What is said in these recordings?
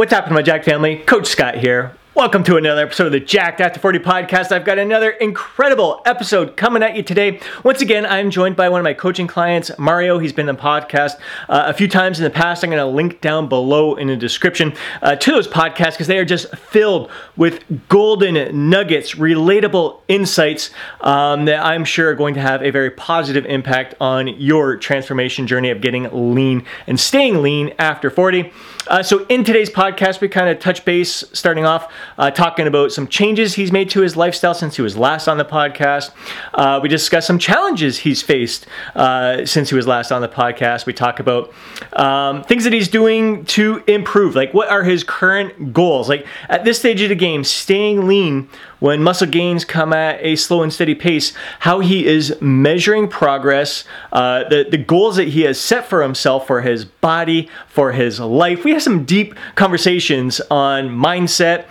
What's happening, my Jack family? Coach Scott here. Welcome to another episode of the Jacked After 40 podcast. I've got another incredible episode coming at you today. Once again, I'm joined by one of my coaching clients, Mario. He's been on the podcast uh, a few times in the past. I'm going to link down below in the description uh, to those podcasts because they are just filled with golden nuggets, relatable insights um, that I'm sure are going to have a very positive impact on your transformation journey of getting lean and staying lean after 40. Uh, so, in today's podcast, we kind of touch base starting off uh, talking about some changes he's made to his lifestyle since he was last on the podcast. Uh, we discuss some challenges he's faced uh, since he was last on the podcast. We talk about um, things that he's doing to improve, like what are his current goals. Like at this stage of the game, staying lean when muscle gains come at a slow and steady pace, how he is measuring progress, uh, the, the goals that he has set for himself for his body, for his life. We have some deep conversations on mindset.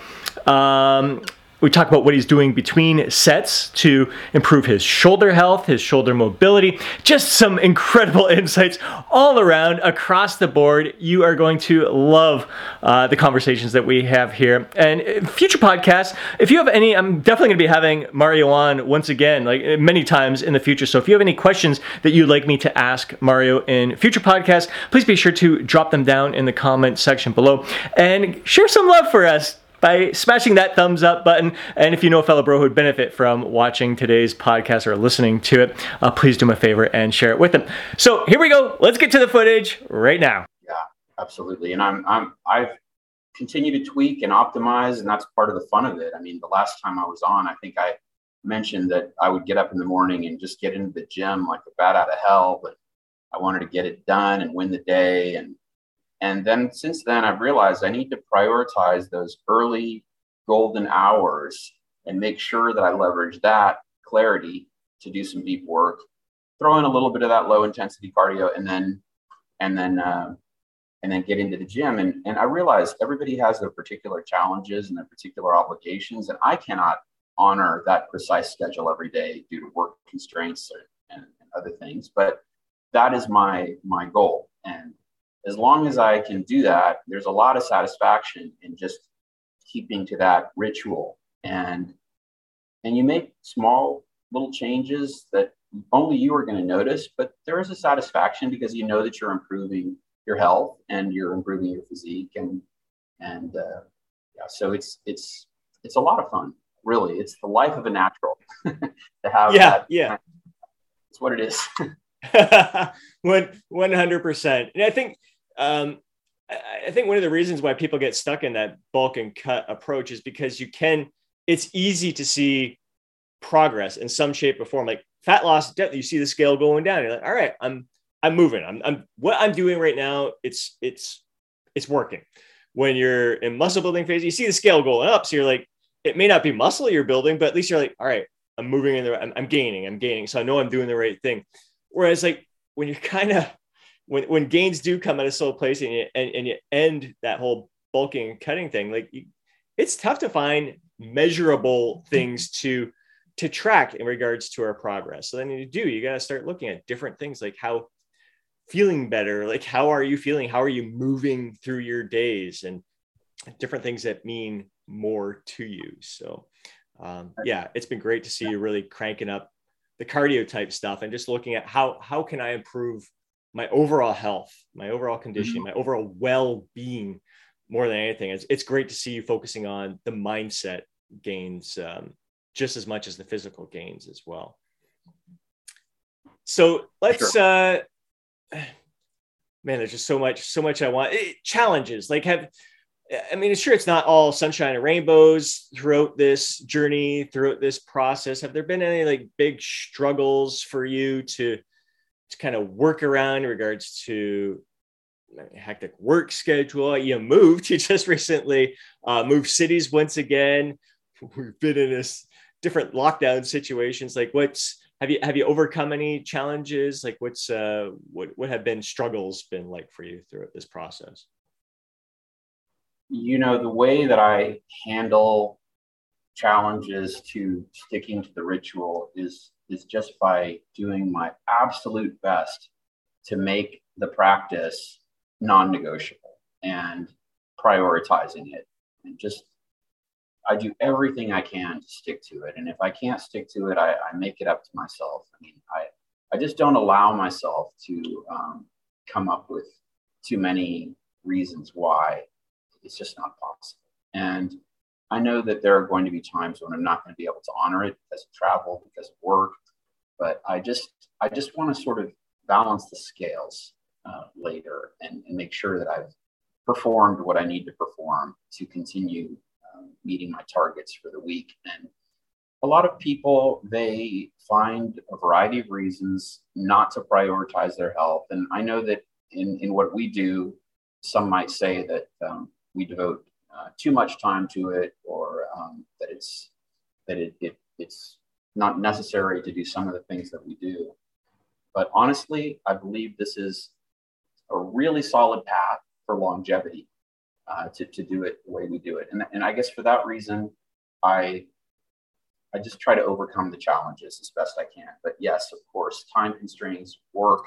Um, we talk about what he's doing between sets to improve his shoulder health, his shoulder mobility. Just some incredible insights all around across the board. You are going to love uh, the conversations that we have here. And future podcasts, if you have any, I'm definitely going to be having Mario on once again, like many times in the future. So if you have any questions that you'd like me to ask Mario in future podcasts, please be sure to drop them down in the comment section below and share some love for us by smashing that thumbs up button. And if you know a fellow bro who would benefit from watching today's podcast or listening to it, uh, please do me a favor and share it with them. So here we go. Let's get to the footage right now. Yeah, absolutely. And I'm, I'm, I've continued to tweak and optimize, and that's part of the fun of it. I mean, the last time I was on, I think I mentioned that I would get up in the morning and just get into the gym like a bat out of hell, but I wanted to get it done and win the day and and then since then, I've realized I need to prioritize those early golden hours and make sure that I leverage that clarity to do some deep work, throw in a little bit of that low intensity cardio, and then and then uh, and then get into the gym. And and I realize everybody has their particular challenges and their particular obligations, and I cannot honor that precise schedule every day due to work constraints or, and, and other things. But that is my my goal, and as long as I can do that, there's a lot of satisfaction in just keeping to that ritual. And and you make small little changes that only you are going to notice, but there is a satisfaction because you know that you're improving your health and you're improving your physique and and uh, yeah, so it's it's it's a lot of fun. Really, it's the life of a natural to have. Yeah, that. yeah. It's what it is. One one hundred percent. And I think um, I think one of the reasons why people get stuck in that bulk and cut approach is because you can. It's easy to see progress in some shape or form, like fat loss. You see the scale going down. You're like, all right, I'm I'm moving. I'm, I'm what I'm doing right now. It's it's it's working. When you're in muscle building phase, you see the scale going up. So you're like, it may not be muscle you're building, but at least you're like, all right, I'm moving in the. I'm, I'm gaining. I'm gaining. So I know I'm doing the right thing. Whereas like when you're kind of when when gains do come at a slow place and you, and, and you end that whole bulking and cutting thing, like you, it's tough to find measurable things to to track in regards to our progress. So then you do, you got to start looking at different things like how feeling better, like how are you feeling? How are you moving through your days and different things that mean more to you. So um, yeah, it's been great to see you really cranking up the cardio type stuff and just looking at how how can I improve my overall health, my overall conditioning, mm-hmm. my overall well-being more than anything. It's, it's great to see you focusing on the mindset gains um, just as much as the physical gains as well. So let's, sure. uh, man, there's just so much, so much I want. It, challenges like have, I mean, it's sure, it's not all sunshine and rainbows throughout this journey, throughout this process. Have there been any like big struggles for you to to kind of work around in regards to hectic work schedule. You moved. You just recently uh, moved cities once again. We've been in this different lockdown situations. Like, what's have you have you overcome any challenges? Like, what's uh, what what have been struggles been like for you throughout this process? You know, the way that I handle challenges to sticking to the ritual is is just by doing my absolute best to make the practice non-negotiable and prioritizing it and just I do everything I can to stick to it. And if I can't stick to it, I, I make it up to myself. I mean, I, I just don't allow myself to um, come up with too many reasons why it's just not possible. And I know that there are going to be times when I'm not going to be able to honor it because of travel, because of work, but I just I just want to sort of balance the scales uh, later and, and, make sure that I've performed what I need to perform to continue um, meeting my targets for the week. And a lot of people they find a variety of reasons not to prioritize their health, and I know that in in what we do, some might say that um, we devote uh, too much time to it, or um, that it's that it, it it's not necessary to do some of the things that we do. But honestly, I believe this is a really solid path for longevity uh, to, to do it the way we do it. And, and I guess for that reason, I I just try to overcome the challenges as best I can. But yes, of course, time constraints, work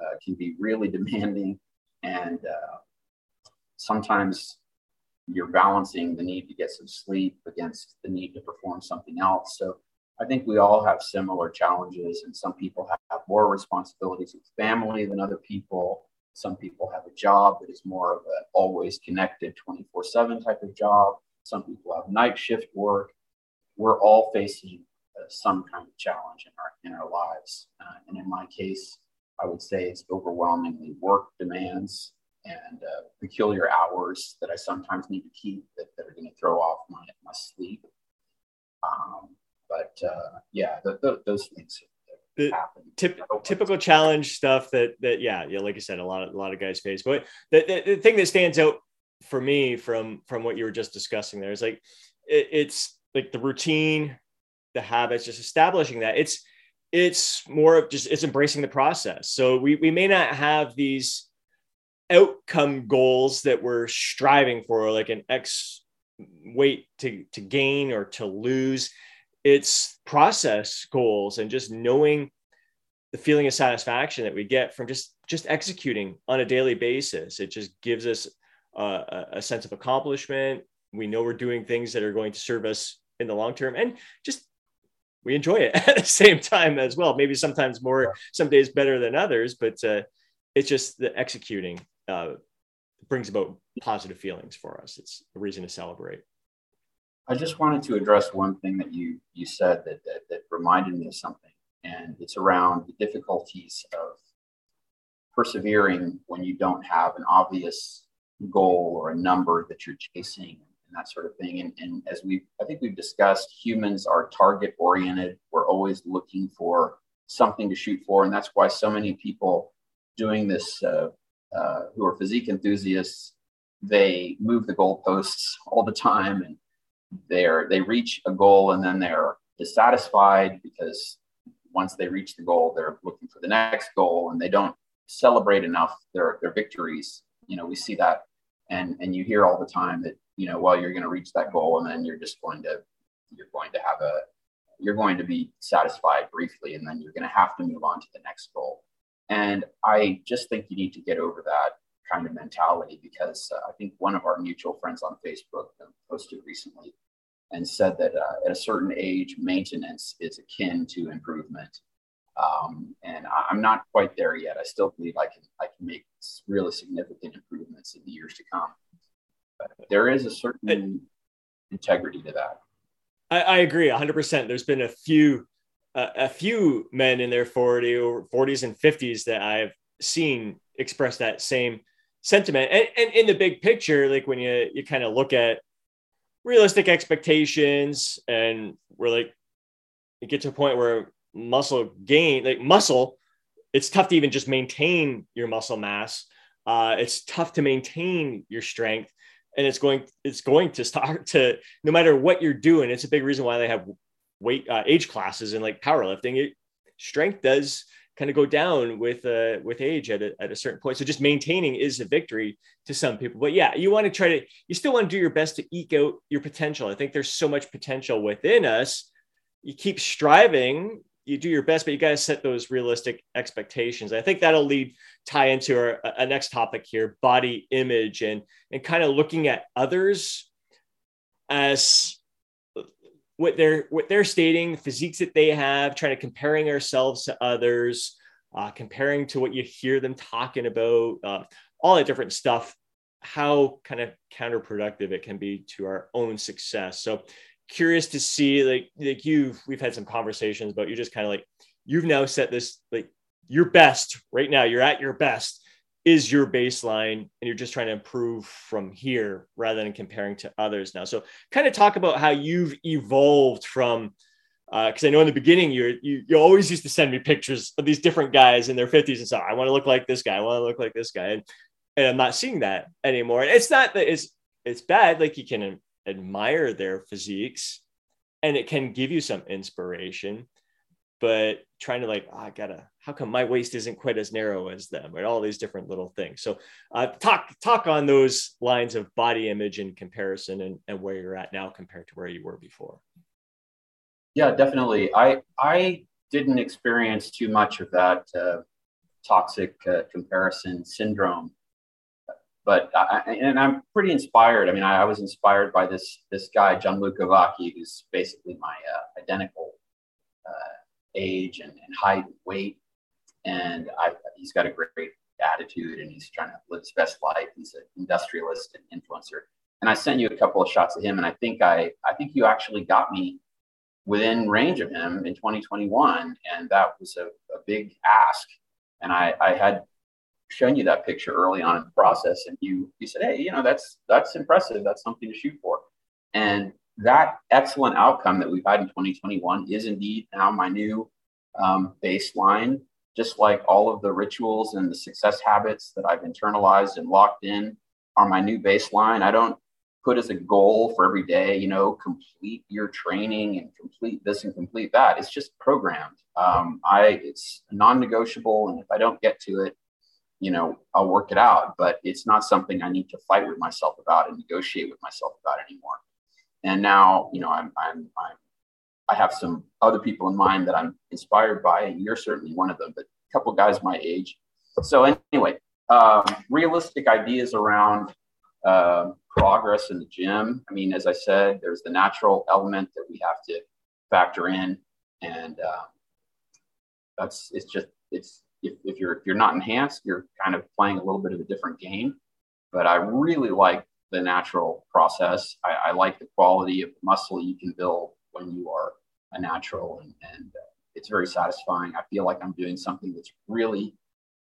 uh, can be really demanding, and uh, sometimes you're balancing the need to get some sleep against the need to perform something else. So I think we all have similar challenges, and some people have more responsibilities with family than other people. Some people have a job that is more of an always connected 24 7 type of job. Some people have night shift work. We're all facing uh, some kind of challenge in our, in our lives. Uh, and in my case, I would say it's overwhelmingly work demands and uh, peculiar hours that I sometimes need to keep that, that are going to throw off my, my sleep. Um, but uh, yeah, the, the, those things happen. Tip, typical challenge stuff that that yeah, yeah, like I said, a lot of a lot of guys face. But the, the, the thing that stands out for me from from what you were just discussing there is like it, it's like the routine, the habits, just establishing that. It's it's more of just it's embracing the process. So we we may not have these outcome goals that we're striving for, like an X weight to, to gain or to lose. It's process goals and just knowing the feeling of satisfaction that we get from just just executing on a daily basis. It just gives us a, a sense of accomplishment. We know we're doing things that are going to serve us in the long term, and just we enjoy it at the same time as well. Maybe sometimes more, some days better than others, but uh, it's just the executing uh, brings about positive feelings for us. It's a reason to celebrate. I just wanted to address one thing that you you said that, that, that reminded me of something, and it's around the difficulties of persevering when you don't have an obvious goal or a number that you're chasing and that sort of thing. And, and as we I think we've discussed, humans are target oriented. We're always looking for something to shoot for, and that's why so many people doing this uh, uh, who are physique enthusiasts, they move the goalposts all the time and they're they reach a goal and then they're dissatisfied because once they reach the goal, they're looking for the next goal and they don't celebrate enough their their victories. You know, we see that and and you hear all the time that you know well you're going to reach that goal and then you're just going to you're going to have a you're going to be satisfied briefly and then you're going to have to move on to the next goal and I just think you need to get over that kind of mentality because uh, I think one of our mutual friends on Facebook posted recently and said that uh, at a certain age, maintenance is akin to improvement. Um, and I'm not quite there yet. I still believe I can I can make really significant improvements in the years to come. But there is a certain integrity to that. I, I agree 100%. There's been a few a, few men in their 40 or 40s and 50s that I've seen express that same sentiment. And, and in the big picture, like when you you kind of look at realistic expectations and we're like you get to a point where muscle gain like muscle it's tough to even just maintain your muscle mass uh, it's tough to maintain your strength and it's going it's going to start to no matter what you're doing it's a big reason why they have weight uh, age classes and like powerlifting, it, strength does kind of go down with uh, with age at a, at a certain point. So just maintaining is a victory to some people. But yeah, you want to try to you still want to do your best to eke out your potential. I think there's so much potential within us. You keep striving. you do your best, but you got to set those realistic expectations. I think that'll lead tie into our a next topic here, body image, and and kind of looking at others as what they're what they're stating, physiques that they have, trying to comparing ourselves to others, uh, comparing to what you hear them talking about, uh, all that different stuff. How kind of counterproductive it can be to our own success. So curious to see like like you've we've had some conversations but you're just kind of like you've now set this like your best right now you're at your best is your baseline and you're just trying to improve from here rather than comparing to others now. So kind of talk about how you've evolved from because uh, I know in the beginning you you you always used to send me pictures of these different guys in their 50s and so I want to look like this guy I want to look like this guy and, and I'm not seeing that anymore. It's not that it's it's bad like you can admire their physiques and it can give you some inspiration but trying to like oh, i gotta how come my waist isn't quite as narrow as them and all these different little things. So uh, talk talk on those lines of body image and comparison and, and where you're at now compared to where you were before. Yeah definitely. I i didn't experience too much of that uh, toxic uh, comparison syndrome. But I, and I'm pretty inspired. I mean, I, I, was inspired by this this guy Gianluca Vacchi, who's basically my uh, identical uh, age and, and, height and weight, and I, he's got a great attitude and he's trying to live his best life. He's an industrialist and influencer. And I sent you a couple of shots of him, and I think I I think you actually got me within range of him in 2021, and that was a, a big ask. And I, I had shown you that picture early on in the process and you you said hey you know that's that's impressive that's something to shoot for and that excellent outcome that we've had in 2021 is indeed now my new um, baseline just like all of the rituals and the success habits that i've internalized and locked in are my new baseline i don't put as a goal for every day you know complete your training and complete this and complete that it's just programmed um, i it's non-negotiable and if i don't get to it you know, I'll work it out, but it's not something I need to fight with myself about and negotiate with myself about anymore. And now, you know, I'm, I'm, I'm, I have some other people in mind that I'm inspired by, and you're certainly one of them, but a couple guys my age. So anyway, um, realistic ideas around uh, progress in the gym. I mean, as I said, there's the natural element that we have to factor in, and uh, that's it's just it's if, if you're if you're not enhanced, you're kind of playing a little bit of a different game. But I really like the natural process. I, I like the quality of muscle you can build when you are a natural, and, and uh, it's very satisfying. I feel like I'm doing something that's really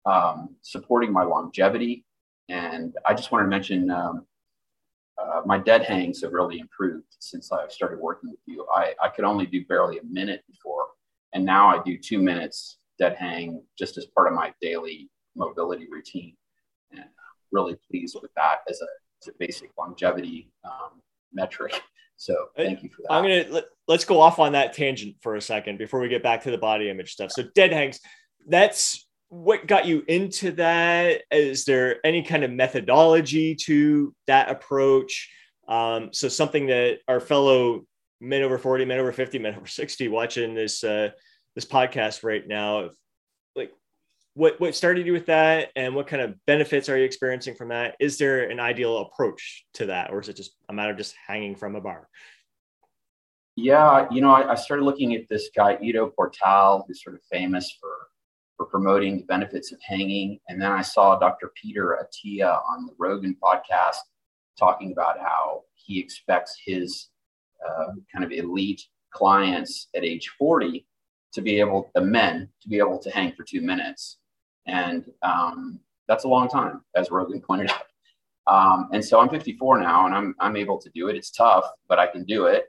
um, supporting my longevity. And I just want to mention um, uh, my dead hangs have really improved since I've started working with you. I, I could only do barely a minute before, and now I do two minutes dead hang just as part of my daily mobility routine. And I'm really pleased with that as a, as a basic longevity um, metric. So thank you for that. I'm gonna let, let's go off on that tangent for a second before we get back to the body image stuff. So dead hangs, that's what got you into that. Is there any kind of methodology to that approach? Um, so something that our fellow men over 40, men over 50, men over 60 watching this uh, this podcast right now what what started you with that and what kind of benefits are you experiencing from that? Is there an ideal approach to that or is it just a matter of just hanging from a bar? Yeah you know i, I started looking at this guy Ido Portal who's sort of famous for for promoting the benefits of hanging. And then i saw dr peter attia on the rogan podcast talking about how he expects his uh, kind of elite clients at age 40 to be able, the men, to be able to hang for two minutes. And um, that's a long time, as Rogan pointed out. Um, and so I'm 54 now and I'm, I'm able to do it. It's tough, but I can do it.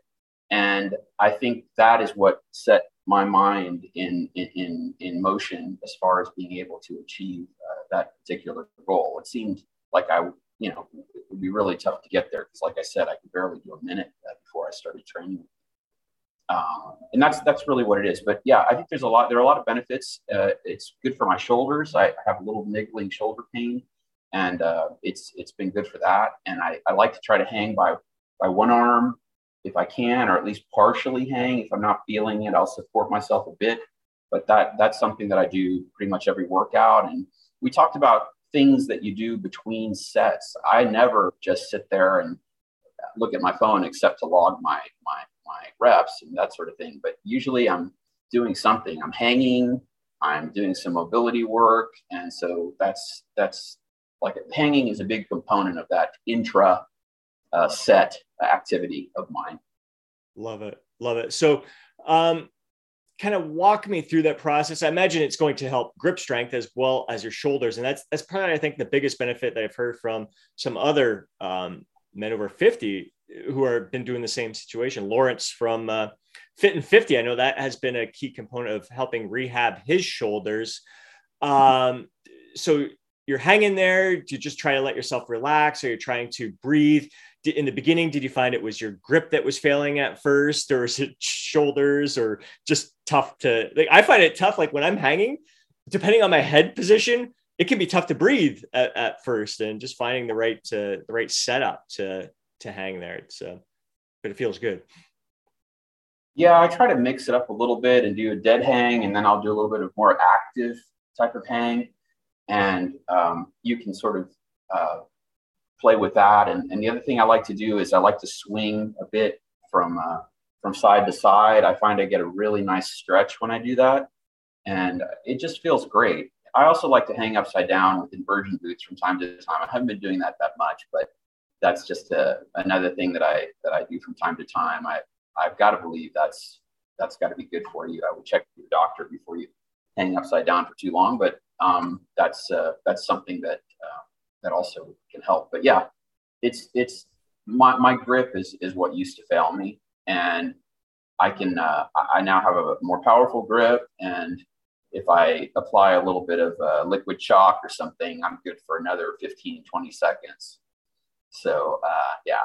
And I think that is what set my mind in, in, in motion as far as being able to achieve uh, that particular goal. It seemed like I, you know, it would be really tough to get there because, like I said, I could barely do a minute uh, before I started training um, and that's that's really what it is. But yeah, I think there's a lot. There are a lot of benefits. Uh, it's good for my shoulders. I have a little niggling shoulder pain, and uh, it's it's been good for that. And I, I like to try to hang by by one arm if I can, or at least partially hang. If I'm not feeling it, I'll support myself a bit but that that's something that I do pretty much every workout. And we talked about things that you do between sets. I never just sit there and look at my phone except to log my my my reps and that sort of thing. But usually I'm doing something. I'm hanging. I'm doing some mobility work, and so that's that's like hanging is a big component of that intra uh, set activity of mine. Love it, love it. So, um, kind of walk me through that process. I imagine it's going to help grip strength as well as your shoulders, and that's that's probably I think the biggest benefit that I've heard from some other um, men over fifty who have been doing the same situation. Lawrence from uh, Fit and Fifty, I know that has been a key component of helping rehab his shoulders. Um, so you're hanging there. Do you just try to let yourself relax, or you're trying to breathe? in the beginning did you find it was your grip that was failing at first or is it shoulders or just tough to like i find it tough like when i'm hanging depending on my head position it can be tough to breathe at, at first and just finding the right to the right setup to to hang there it's uh, but it feels good yeah i try to mix it up a little bit and do a dead hang and then i'll do a little bit of more active type of hang and um, you can sort of uh, play with that. And, and the other thing I like to do is I like to swing a bit from uh, from side to side. I find I get a really nice stretch when I do that, and it just feels great. I also like to hang upside down with inversion boots from time to time. I haven't been doing that that much, but that's just a, another thing that I that I do from time to time. I I've got to believe that's that's got to be good for you. I would check with your doctor before you hang upside down for too long, but um, that's uh, that's something that uh, that also can help. But yeah, it's it's my, my grip is is what used to fail me, and I can uh, I now have a more powerful grip, and if I apply a little bit of uh, liquid chalk or something, I'm good for another 15, 20 seconds. So uh, yeah,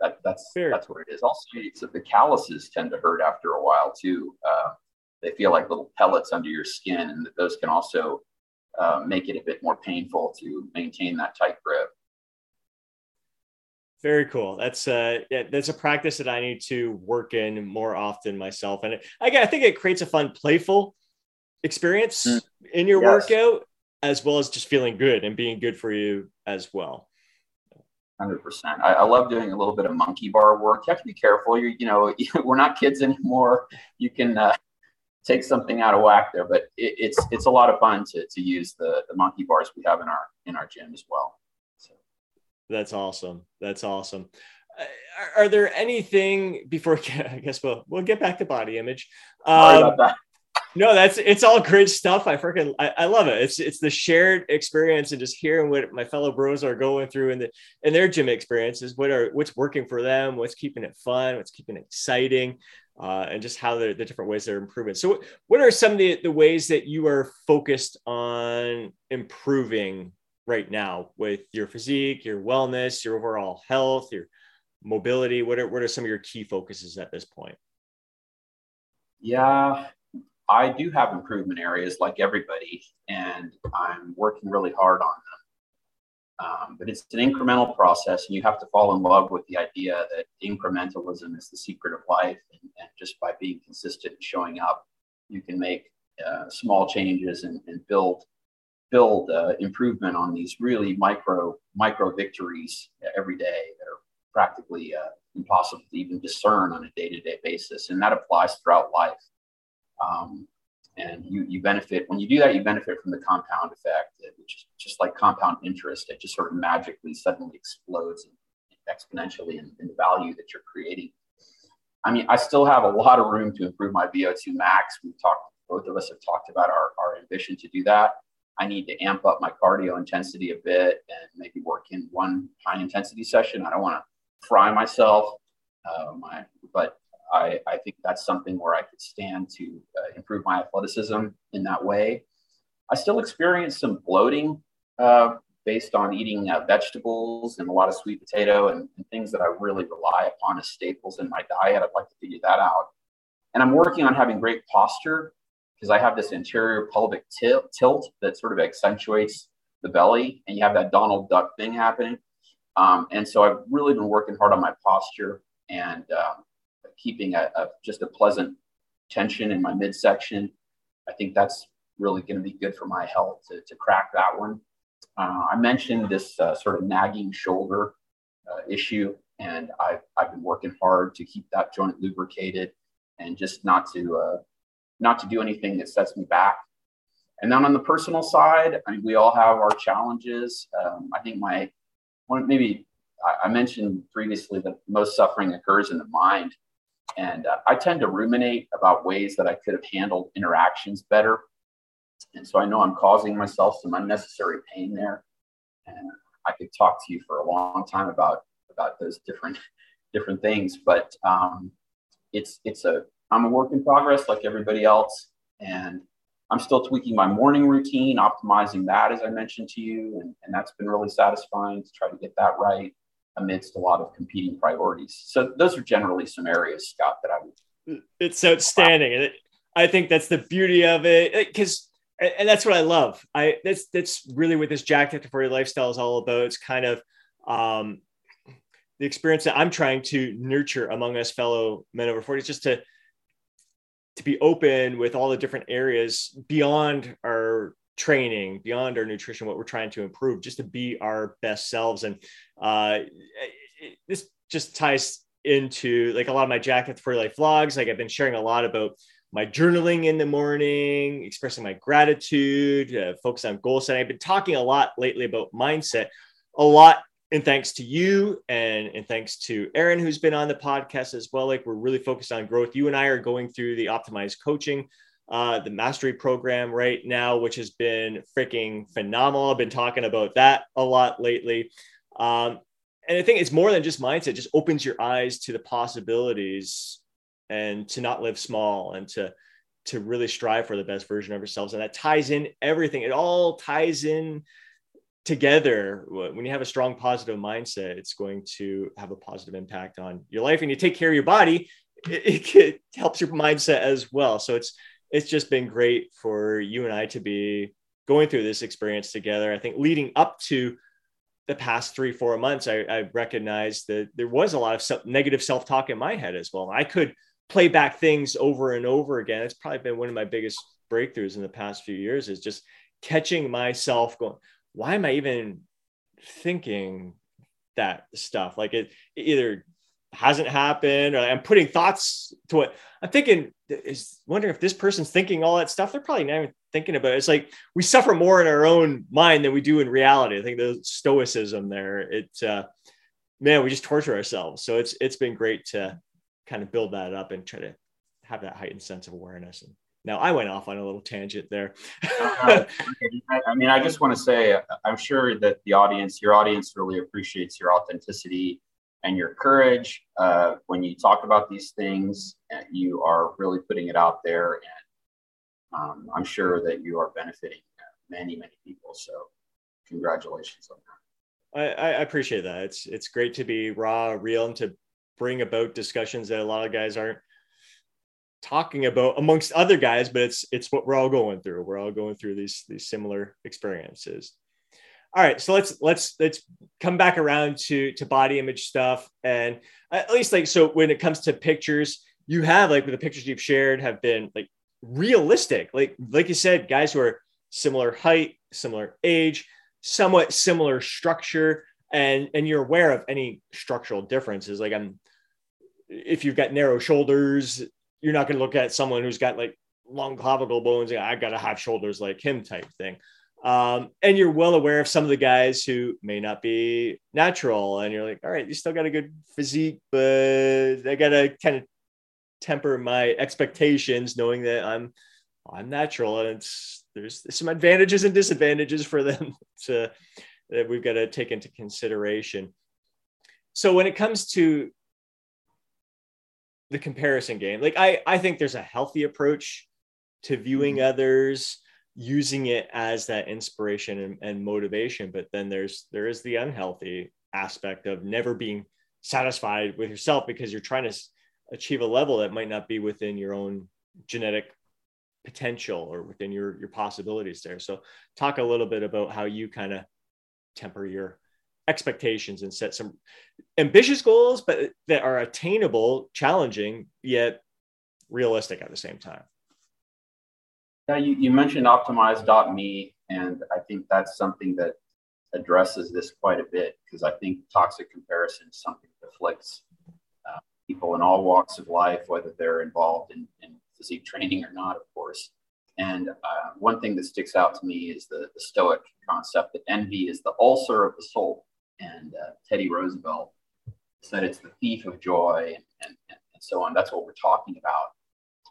that, that's Fair. that's what it is. Also, so the calluses tend to hurt after a while too. Uh, they feel like little pellets under your skin, and those can also uh, make it a bit more painful to maintain that tight grip. Very cool. That's uh, yeah, that's a practice that I need to work in more often myself. And again, I think it creates a fun, playful experience mm. in your yes. workout, as well as just feeling good and being good for you as well. Hundred percent. I, I, love doing a little bit of monkey bar work. You have to be careful. You're, you know, we're not kids anymore. You can uh, take something out of whack there, but it, it's it's a lot of fun to to use the the monkey bars we have in our in our gym as well. So. That's awesome. That's awesome. Uh, are, are, there anything before? I guess we'll we'll get back to body image. Um, that. No, that's it's all great stuff. I freaking I, I, love it. It's it's the shared experience and just hearing what my fellow bros are going through in the in their gym experiences. What are what's working for them? What's keeping it fun? What's keeping it exciting? uh, and just how the different ways they're improving. So, what are some of the, the ways that you are focused on improving right now with your physique, your wellness, your overall health, your mobility? What are, what are some of your key focuses at this point? Yeah, I do have improvement areas like everybody, and I'm working really hard on them. Um, but it's an incremental process, and you have to fall in love with the idea that incrementalism is the secret of life. And, and just by being consistent and showing up, you can make uh, small changes and, and build build uh, improvement on these really micro micro victories every day that are practically uh, impossible to even discern on a day to day basis, and that applies throughout life. Um, and you, you benefit when you do that you benefit from the compound effect which is just like compound interest it just sort of magically suddenly explodes exponentially in, in the value that you're creating. I mean i still have a lot of room to improve my vo2 max. We've talked both of us have talked about our, our ambition to do that. I need to amp up my cardio intensity a bit and maybe work in one high intensity session. I don't want to fry myself uh, my, but I, I think that's something where I could stand to uh, improve my athleticism in that way. I still experience some bloating uh, based on eating uh, vegetables and a lot of sweet potato and, and, things that I really rely upon as staples in my diet. I'd like to figure that out. And I'm working on having great posture because I have this anterior pelvic tilt, tilt that sort of accentuates the belly, and you have that Donald Duck thing happening. Um, and so I've really been working hard on my posture and um, keeping a, a, just a pleasant tension in my midsection. I think that's really going to be good for my health to, to crack that one. Uh, I mentioned this uh, sort of nagging shoulder uh, issue, and I've, I've been working hard to keep that joint lubricated and just not to uh, not to do anything that sets me back. And then on the personal side, I mean, we all have our challenges. Um, I think my one maybe I, I, mentioned previously that most suffering occurs in the mind, and uh, I tend to ruminate about ways that I could have handled interactions better. And so I know I'm causing myself some unnecessary pain there. And I could talk to you for a long time about about those different different things, but um, it's it's a I'm a work in progress like everybody else, and I'm still tweaking my morning routine, optimizing that as I mentioned to you, and, and that's been really satisfying to try to get that right amidst a lot of competing priorities. So those are generally some areas, Scott, that I would. It's outstanding, and I think that's the beauty of it because and, that's what I love. I that's that's really what this After 40 lifestyle is all about. It's kind of um, the experience that I'm trying to nurture among us fellow men over 40 is just to to be open with all the different areas beyond our training, beyond our nutrition, what we're trying to improve, just to be our best selves. And uh, this just ties into like a lot of my Jacked for life vlogs. Like I've been sharing a lot about my journaling in the morning, expressing my gratitude, uh, focus on goal setting. I've been talking a lot lately about mindset, a lot and thanks to you and, and thanks to Aaron, who's been on the podcast as well. Like we're really focused on growth. You and I are going through the optimized coaching, uh, the mastery program right now, which has been freaking phenomenal. I've been talking about that a lot lately. Um, and I think it's more than just mindset, it just opens your eyes to the possibilities and to not live small and to to really strive for the best version of ourselves. And that ties in everything. It all ties in together. When you have a strong positive mindset it's going to have a positive impact on your life. And you take care of your body it, it helps your mindset as well. So it's it's just been great for you and i to be going through this experience together i think leading up to the past three four months i, I recognized that there was a lot of self, negative self-talk in my head as well i could play back things over and over again. It's probably been one of my biggest breakthroughs in the past few years is just catching myself going, why am I even thinking that stuff? Like it, it either hasn't happened or I'm putting thoughts to it. I'm thinking is wondering if this person's thinking all that stuff. They're probably not even thinking about it. It's like we suffer more in our own mind than we do in reality. I think the stoicism there, it uh man, we just torture ourselves. So it's it's been great to kind of build that up and try to have that heightened sense of awareness. And now I went off on a little tangent there. uh, I mean, I just want to say, I'm sure that the audience, your audience really appreciates your authenticity and your courage. Uh, when you talk about these things, you are really putting it out there. And um, I'm sure that you are benefiting many, many people. So congratulations on that. I, I appreciate that. It's, it's great to be raw, real, and to bring about discussions that a lot of guys aren't talking about amongst other guys but it's it's what we're all going through we're all going through these these similar experiences all right so let's let's let's come back around to to body image stuff and at least like so when it comes to pictures you have like the pictures you've shared have been like realistic like like you said guys who are similar height similar age somewhat similar structure and and you're aware of any structural differences like i'm if you've got narrow shoulders, you're not going to look at someone who's got like long clavicle bones. I got to have shoulders like him type thing. Um, and you're well aware of some of the guys who may not be natural, and you're like, all right, you still got a good physique, but I got to kind of temper my expectations, knowing that I'm I'm natural, and it's there's some advantages and disadvantages for them to that we've got to take into consideration. So when it comes to the comparison game. Like I, I think there's a healthy approach to viewing mm-hmm. others, using it as that inspiration and, and motivation. But then there's there is the unhealthy aspect of never being satisfied with yourself because you're trying to achieve a level that might not be within your own genetic potential or within your your possibilities there. So talk a little bit about how you kind of temper your expectations and set some ambitious goals, but that are attainable, challenging, yet realistic at the same time. Yeah, you, you mentioned optimize.me, and I think that's something that addresses this quite a bit because I think toxic comparison is something that afflicts uh, people in all walks of life, whether they're involved in, in physique training or not, of course. And uh, one thing that sticks out to me is the, the Stoic concept that envy is the ulcer of the soul. And uh, Teddy Roosevelt said it's the thief of joy and, and, and so on. That's what we're talking about.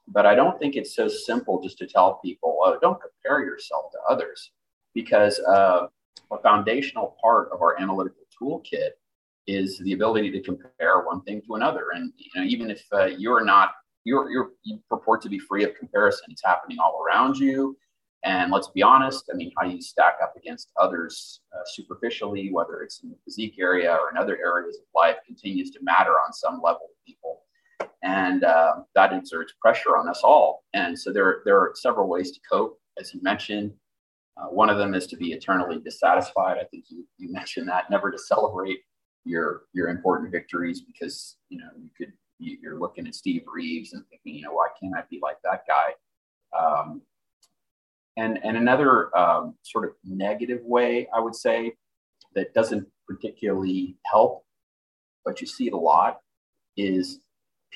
But I don't think it's so simple just to tell people, oh, don't compare yourself to others, because uh, a foundational part of our analytical toolkit is the ability to compare one thing to another. And you know, even if uh, you're not, you're, you're, you purport to be free of comparison, it's happening all around you. And let's be honest, I mean, how you stack up against others uh, superficially, whether it's in the physique area or in other areas of life, continues to matter on some level to people. And uh, that exerts pressure on us all. And so there, there are several ways to cope, as you mentioned. Uh, one of them is to be eternally dissatisfied. I think you, you mentioned that, never to celebrate your your important victories because you know you could you're looking at Steve Reeves and thinking, you know, why can't I be like that guy? Um, and and another um, sort of negative way I would say that doesn't particularly help, but you see it a lot, is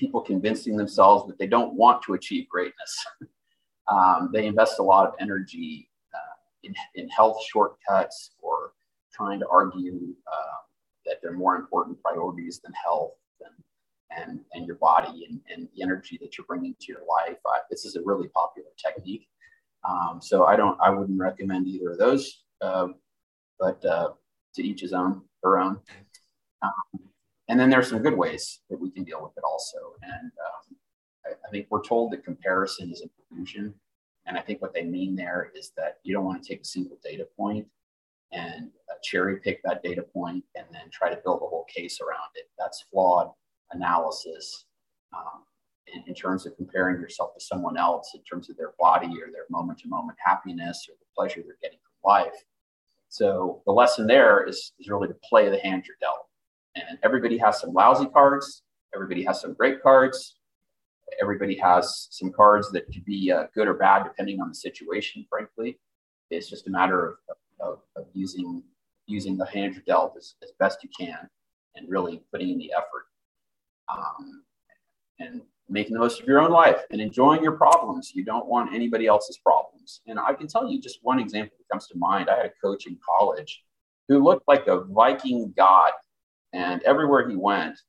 people convincing themselves that they don't want to achieve greatness. um, they invest a lot of energy uh, in, in health shortcuts or trying to argue uh, that they're more important priorities than health and, and, and your body and, and the energy that you're bringing to your life. Uh, this is a really popular technique. Um, so I don't, I wouldn't recommend either of those, uh, but uh, to each his own, own. Um, and then there's some good ways that we can deal with it also. And um, I, I, think we're told that comparison is an illusion. And I think what they mean there is that you don't want to take a single data point and uh, cherry pick that data point and then try to build a whole case around it. That's flawed analysis um, in, in, terms of comparing yourself to someone else, in terms of their body or their moment to moment happiness or the pleasure they're getting from life. So the lesson there is, is really to play the hand you're dealt and everybody has some lousy cards. Everybody has some great cards. Everybody has some cards that could be uh, good or bad depending on the situation. Frankly, it's just a matter of, of, of using using the hand you're dealt as, as best you can, and really putting in the effort, um, and making the most of your own life and enjoying your problems. You don't want anybody else's problems. And I can tell you just one example that comes to mind. I had a coach in college who looked like a Viking god and everywhere he went,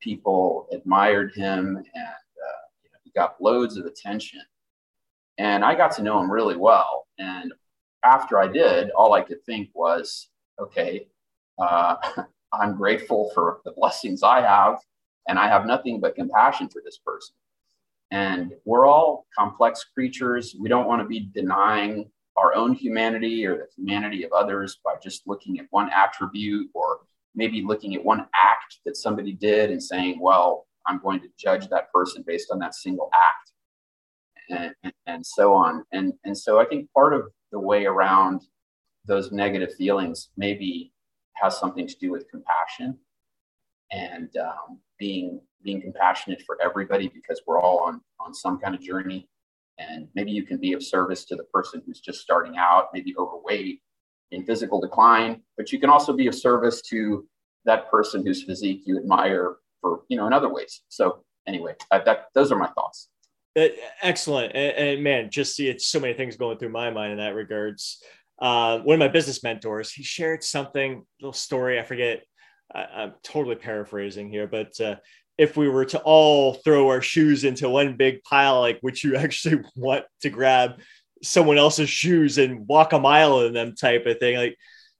people admired him and uh, you know, he got loads of attention. And I got to know him really well. And after I did, all I could think was, okay, uh, I'm grateful for the blessings I have, and I have nothing but compassion for this person. And we're all complex creatures. We don't want to be denying our own humanity or the humanity of others by just looking at one attribute or maybe looking at one act that somebody did and saying, well, I'm going to judge that person based on that single act and, and, and so on. And, and so I think part of the way around those negative feelings maybe has something to do with compassion and um, being being compassionate for everybody because we're all on on some kind of journey and maybe you can be of service to the person who's just starting out maybe overweight in physical decline, but you can also be of service to that person whose physique you admire for, you know, in other ways. So anyway, I, that, those are my thoughts. Excellent. And, and, man, just see it's so many things going through my mind in that regards. Uh, one of my business mentors, he shared something, little story. I forget. I, am totally paraphrasing here, but uh, if we were to all throw our shoes into one big pile, like which you actually want to grab someone else's shoes and walk a mile in them type of thing. Like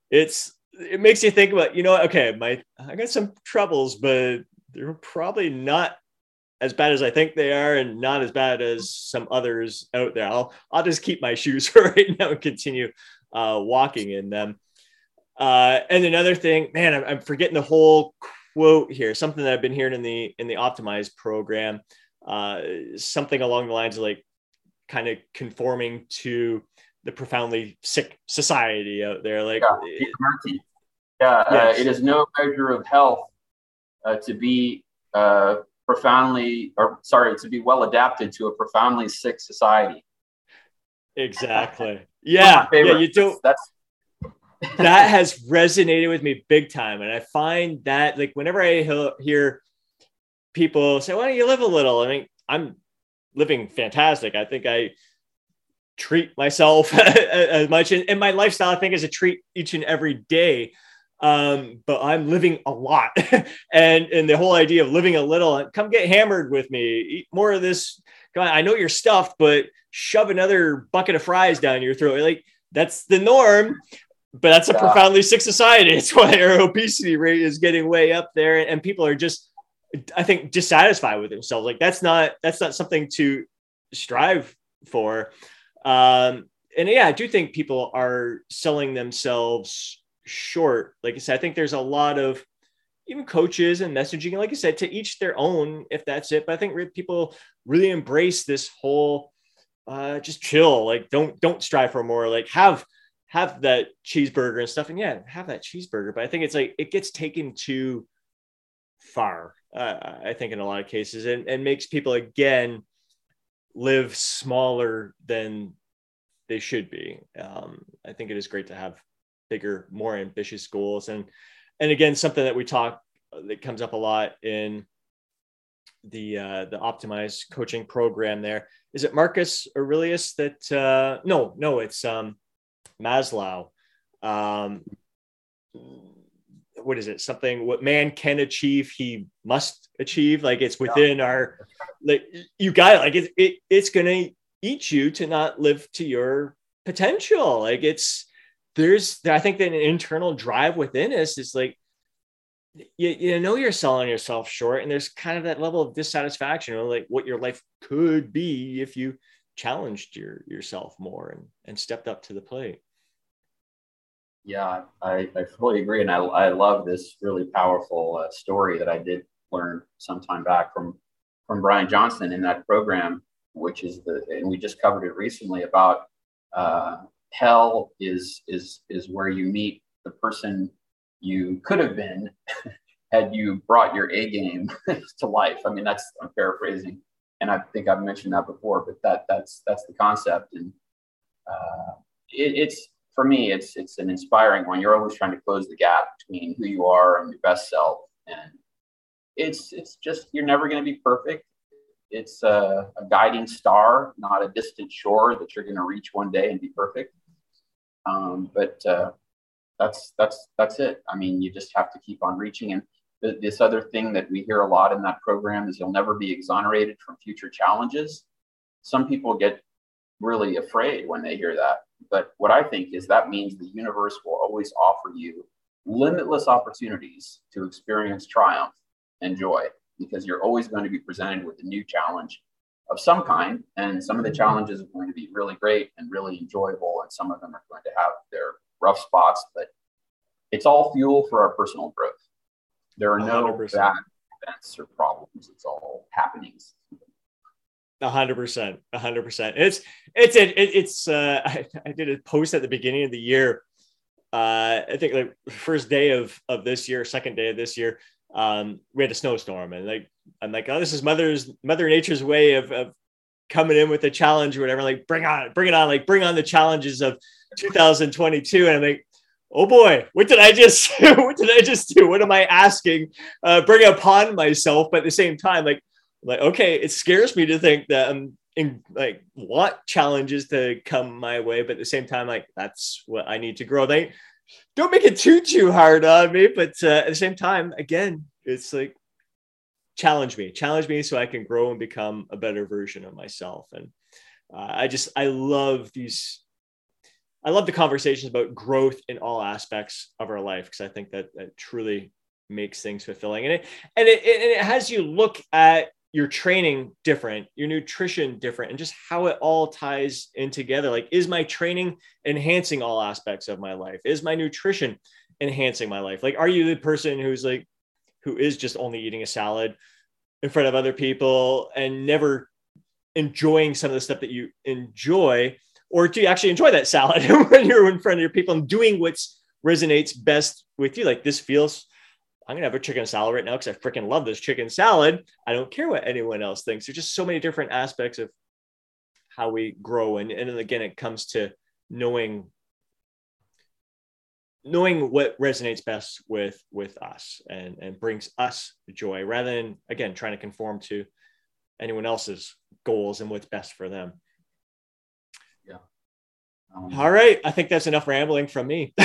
it's it makes you think about, you know, okay, my I got some troubles, but they're probably not as bad as I think they are and not as bad as some others out there. I'll I'll just keep my shoes for right now and continue uh, walking in them. Uh, and another thing, man, I'm, I'm forgetting the whole quote here. Something that I've been hearing in the in the optimized program, uh, something along the lines of like kind of conforming to the profoundly sick society out there. Like, yeah, it, yeah uh, yes. uh, it is no measure of health uh, to be uh, profoundly, or sorry, to be well adapted to a profoundly sick society. Exactly. Yeah. Yeah. You don't. That's that has resonated with me big time, and I find that like whenever I hear people say, "Why don't you live a little?" I mean, I'm living fantastic. I think I treat myself as much, and my lifestyle I think is a treat each and every day. Um, but I'm living a lot, and and the whole idea of living a little. Come get hammered with me. Eat more of this. Come on, I know you're stuffed, but shove another bucket of fries down your throat. Like that's the norm. But that's a yeah. profoundly sick society. It's why our obesity rate is getting way up there, and people are just, I think, dissatisfied with themselves. Like that's not that's not something to strive for. Um, and yeah, I do think people are selling themselves short. Like I said, I think there's a lot of even coaches and messaging, like I said, to each their own, if that's it. But I think people really embrace this whole uh, just chill. Like don't don't strive for more. Like have have that cheeseburger and stuff. And yeah, have that cheeseburger. But I think it's like it gets taken too far. Uh, I think in a lot of cases, and and makes people again live smaller than they should be. Um, I think it is great to have bigger, more ambitious goals, and and again, something that we talk that comes up a lot in the uh, the optimized coaching program. There is it Marcus Aurelius that uh, no no it's um, Maslow. Um, what is it? Something what man can achieve, he must achieve. Like it's within yeah. our like you got it. Like it, it it's gonna eat you to not live to your potential. Like it's there's I think that an internal drive within us is like you, you know you're selling yourself short and there's kind of that level of dissatisfaction like what your life could be if you challenged your yourself more and, and stepped up to the plate yeah i, I fully agree and i, I love this really powerful uh, story that i did learn some time back from from brian johnson in that program which is the and we just covered it recently about uh, hell is is is where you meet the person you could have been had you brought your A game to life. I mean, that's I'm paraphrasing, and I think I've mentioned that before, but that that's that's the concept, and uh, it, it's for me, it's it's an inspiring one. You're always trying to close the gap between who you are and your best self, and it's it's just you're never going to be perfect. It's a, a, guiding star, not a distant shore that you're going to reach one day and be perfect. Um, but uh, that's that's that's it. I mean, you just have to keep on reaching. And th- this other thing that we hear a lot in that program is you'll never be exonerated from future challenges. Some people get really afraid when they hear that. But what I think is that means the universe will always offer you limitless opportunities to experience triumph and joy because you're always going to be presented with a new challenge of some kind. And some of the challenges are going to be really great and really enjoyable, and some of them are going to have their rough spots, but it's all fuel for our personal growth. There are no 100%. bad events or problems. It's all happenings. Hundred percent, hundred percent. It's it's it, it's. Uh, I, I did a post at the beginning of the year. Uh, I think like first day of of this year, second day of this year, um, we had a snowstorm, and like I'm like, oh, this is mother's Mother Nature's way of, of coming in with a challenge or whatever. Like, bring on, bring it on, like bring on the challenges of 2022 and i'm like oh boy what did i just what did i just do what am i asking uh, bring upon myself but at the same time like like okay it scares me to think that i'm in like want challenges to come my way but at the same time like that's what i need to grow they don't make it too too hard on me but uh, at the same time again it's like challenge me challenge me so i can grow and become a better version of myself and uh, i just i love these I love the conversations about growth in all aspects of our life because I think that that truly makes things fulfilling. And it and it, and it has you look at your training different, your nutrition different, and just how it all ties in together. Like, is my training enhancing all aspects of my life? Is my nutrition enhancing my life? Like, are you the person who's like, who is just only eating a salad in front of other people and never enjoying some of the stuff that you enjoy? or do you actually enjoy that salad when you're in front of your people and doing what resonates best with you? Like this feels, I'm gonna have a chicken salad right now because I freaking love this chicken salad. I don't care what anyone else thinks. There's just so many different aspects of how we grow. And, and again, it comes to knowing knowing what resonates best with with us and and brings us joy rather than again trying to conform to anyone else's goals and what's best for them um, all right i think that's enough rambling from me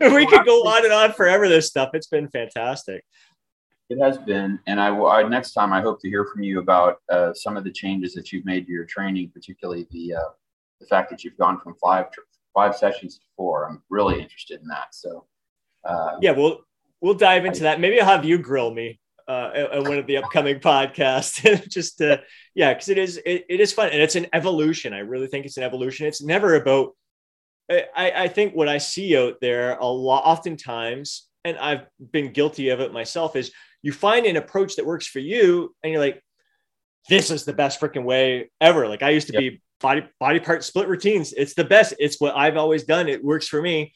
we could go on and on forever this stuff it's been fantastic it has been and i will I, next time i hope to hear from you about uh, some of the changes that you've made to your training particularly the uh, the fact that you've gone from five five sessions to four. I'm really interested in that. So uh, yeah, we'll we'll dive into I, that. Maybe I'll have you grill me uh, one of the upcoming podcasts. Just to, yeah, because it is it, it is fun and it's an evolution. I really think it's an evolution. It's never about. I, I think what I see out there a lot, oftentimes, and I've been guilty of it myself, is you find an approach that works for you, and you're like, "This is the best freaking way ever." Like I used to yep. be body body part split routines. It's the best. It's what I've always done. It works for me.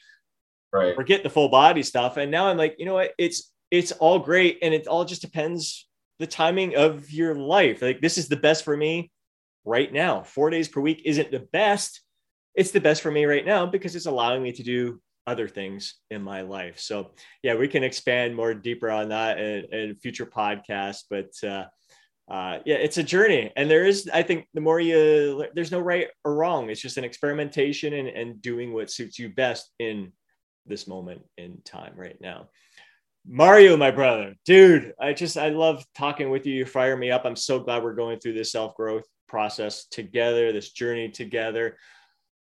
Right. Forget the full body stuff. And now I'm like, you know what? It's it's all great, and it all just depends the timing of your life. Like this is the best for me right now. Four days per week isn't the best. It's the best for me right now because it's allowing me to do other things in my life. So yeah, we can expand more deeper on that in, in future podcasts. But uh, uh, yeah, it's a journey. And there is, I think, the more you, there's no right or wrong. It's just an experimentation and, and doing what suits you best in this moment in time right now. Mario, my brother, dude, I just, I love talking with you. You fire me up. I'm so glad we're going through this self growth process together, this journey together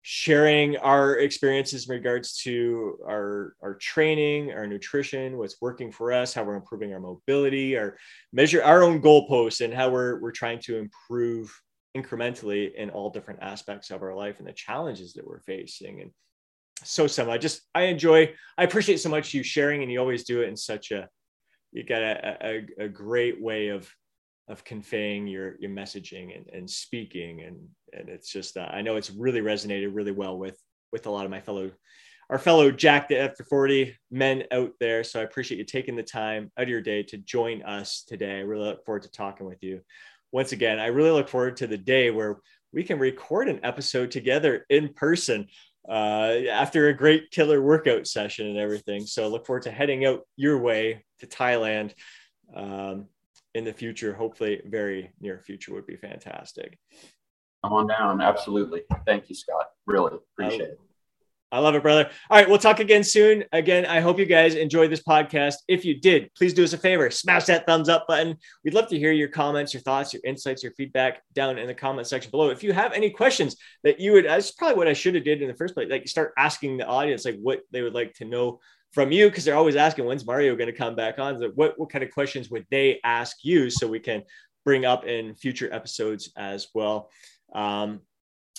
sharing our experiences in regards to our our training our nutrition what's working for us how we're improving our mobility our measure our own goalposts and how we're we're trying to improve incrementally in all different aspects of our life and the challenges that we're facing and so i just i enjoy i appreciate so much you sharing and you always do it in such a you got a, a, a great way of of conveying your your messaging and, and speaking. And and it's just uh, I know it's really resonated really well with with a lot of my fellow our fellow Jack the after 40 men out there. So I appreciate you taking the time out of your day to join us today. I really look forward to talking with you once again. I really look forward to the day where we can record an episode together in person uh, after a great killer workout session and everything so look forward to heading out your way to Thailand um, in the future, hopefully very near future would be fantastic. Come on down. Absolutely. Thank you, Scott. Really appreciate it. I love it, brother. All right, we'll talk again soon. Again, I hope you guys enjoyed this podcast. If you did, please do us a favor, smash that thumbs up button. We'd love to hear your comments, your thoughts, your insights, your feedback down in the comment section below. If you have any questions that you would, that's probably what I should have did in the first place. Like start asking the audience like what they would like to know from you because they're always asking when's Mario going to come back on. So what what kind of questions would they ask you so we can bring up in future episodes as well. Um,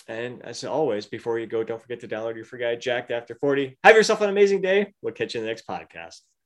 and as always, before you go, don't forget to download your free guide, Jacked After 40. Have yourself an amazing day. We'll catch you in the next podcast.